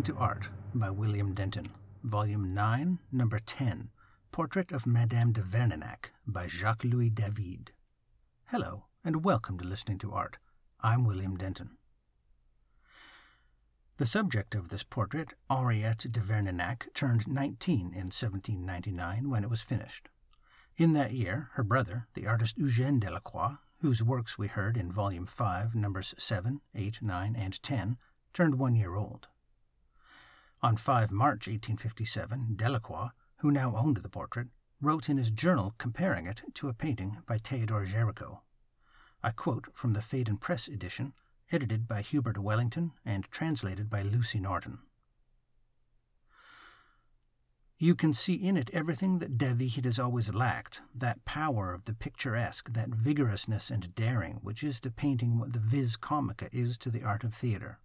listening to Art by William Denton, Volume 9, Number 10, Portrait of Madame de Verninac by Jacques Louis David. Hello, and welcome to Listening to Art. I'm William Denton. The subject of this portrait, Henriette de Verninac, turned 19 in 1799 when it was finished. In that year, her brother, the artist Eugène Delacroix, whose works we heard in Volume 5, Numbers 7, 8, 9, and 10, turned one year old. On 5 March 1857, Delacroix, who now owned the portrait, wrote in his journal comparing it to a painting by Theodore Géricault. I quote from the Phaidon Press edition edited by Hubert Wellington and translated by Lucy Norton. You can see in it everything that David has always lacked that power of the picturesque, that vigorousness and daring which is to painting what the vis comica is to the art of theatre.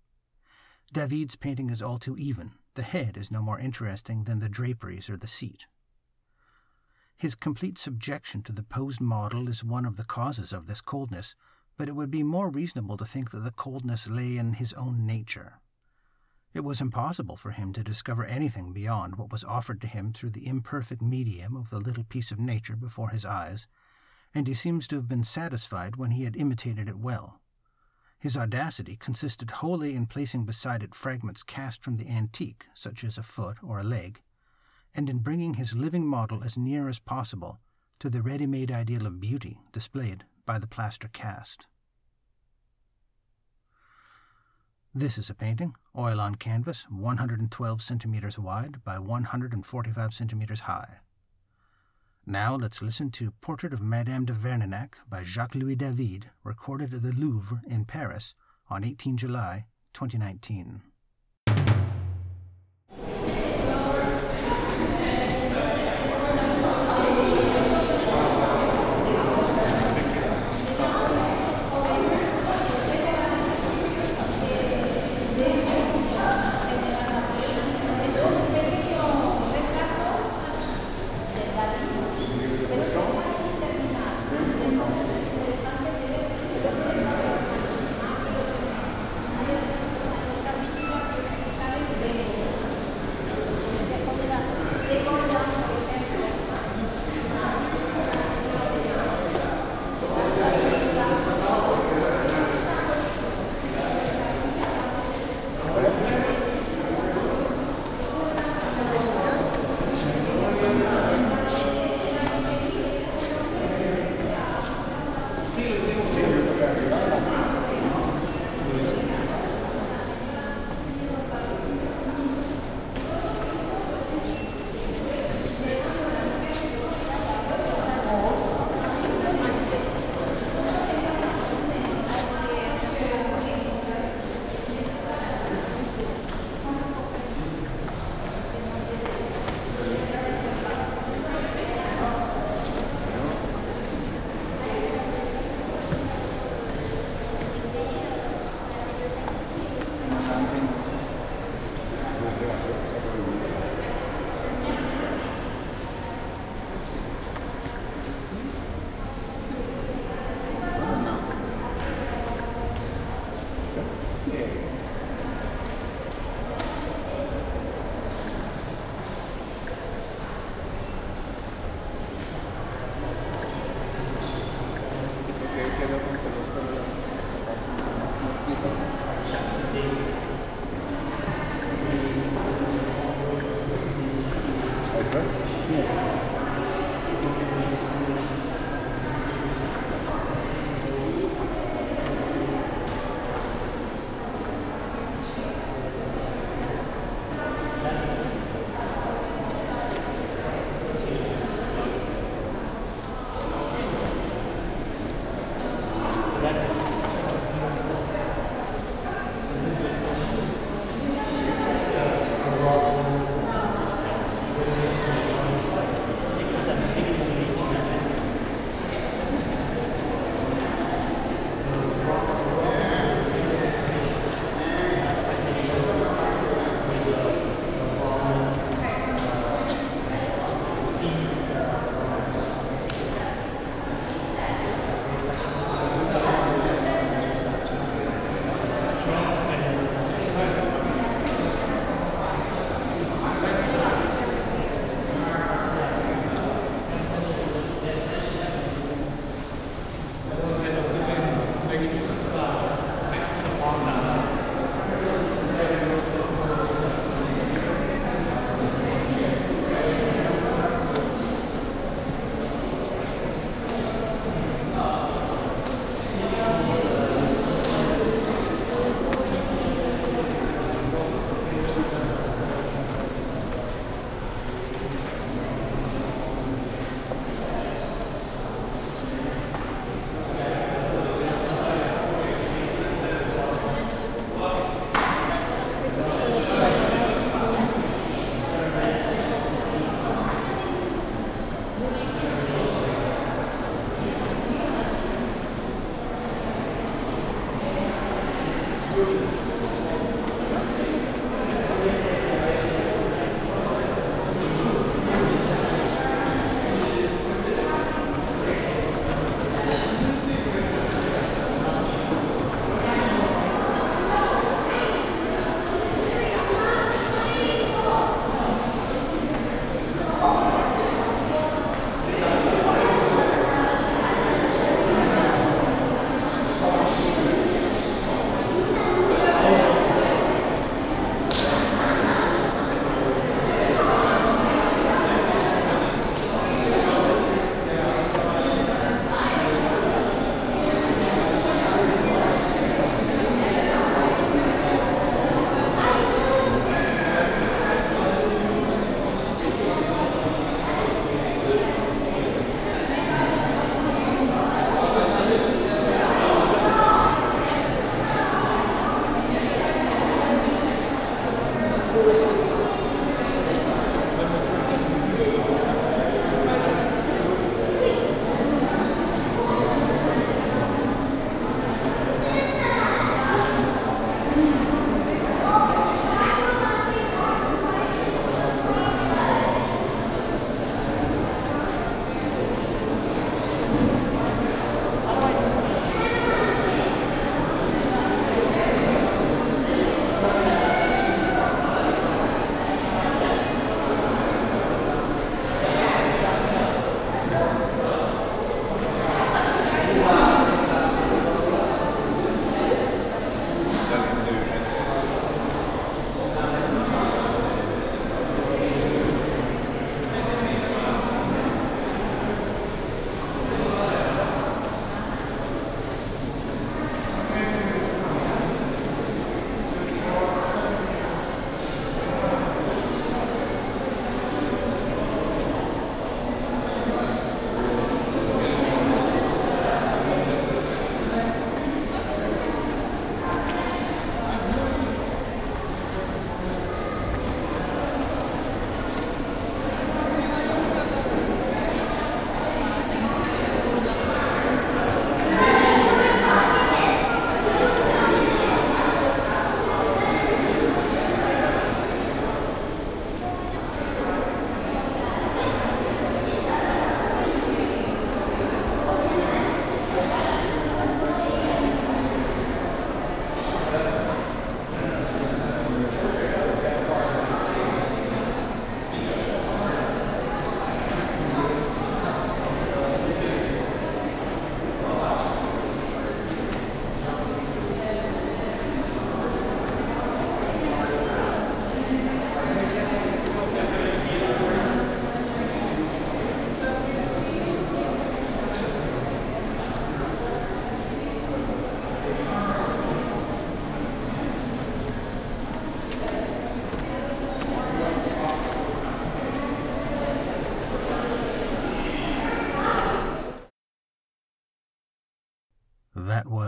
David's painting is all too even. The head is no more interesting than the draperies or the seat. His complete subjection to the posed model is one of the causes of this coldness, but it would be more reasonable to think that the coldness lay in his own nature. It was impossible for him to discover anything beyond what was offered to him through the imperfect medium of the little piece of nature before his eyes, and he seems to have been satisfied when he had imitated it well. His audacity consisted wholly in placing beside it fragments cast from the antique, such as a foot or a leg, and in bringing his living model as near as possible to the ready made ideal of beauty displayed by the plaster cast. This is a painting, oil on canvas, 112 centimeters wide by 145 centimeters high. Now let's listen to Portrait of Madame de Verninac by Jacques Louis David, recorded at the Louvre in Paris on 18 July 2019.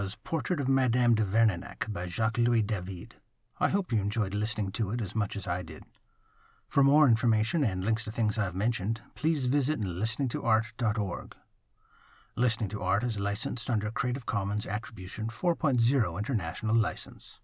Was Portrait of Madame de Verninac by Jacques Louis David. I hope you enjoyed listening to it as much as I did. For more information and links to things I've mentioned, please visit listeningtoart.org. Listening to Art is licensed under Creative Commons Attribution 4.0 International License.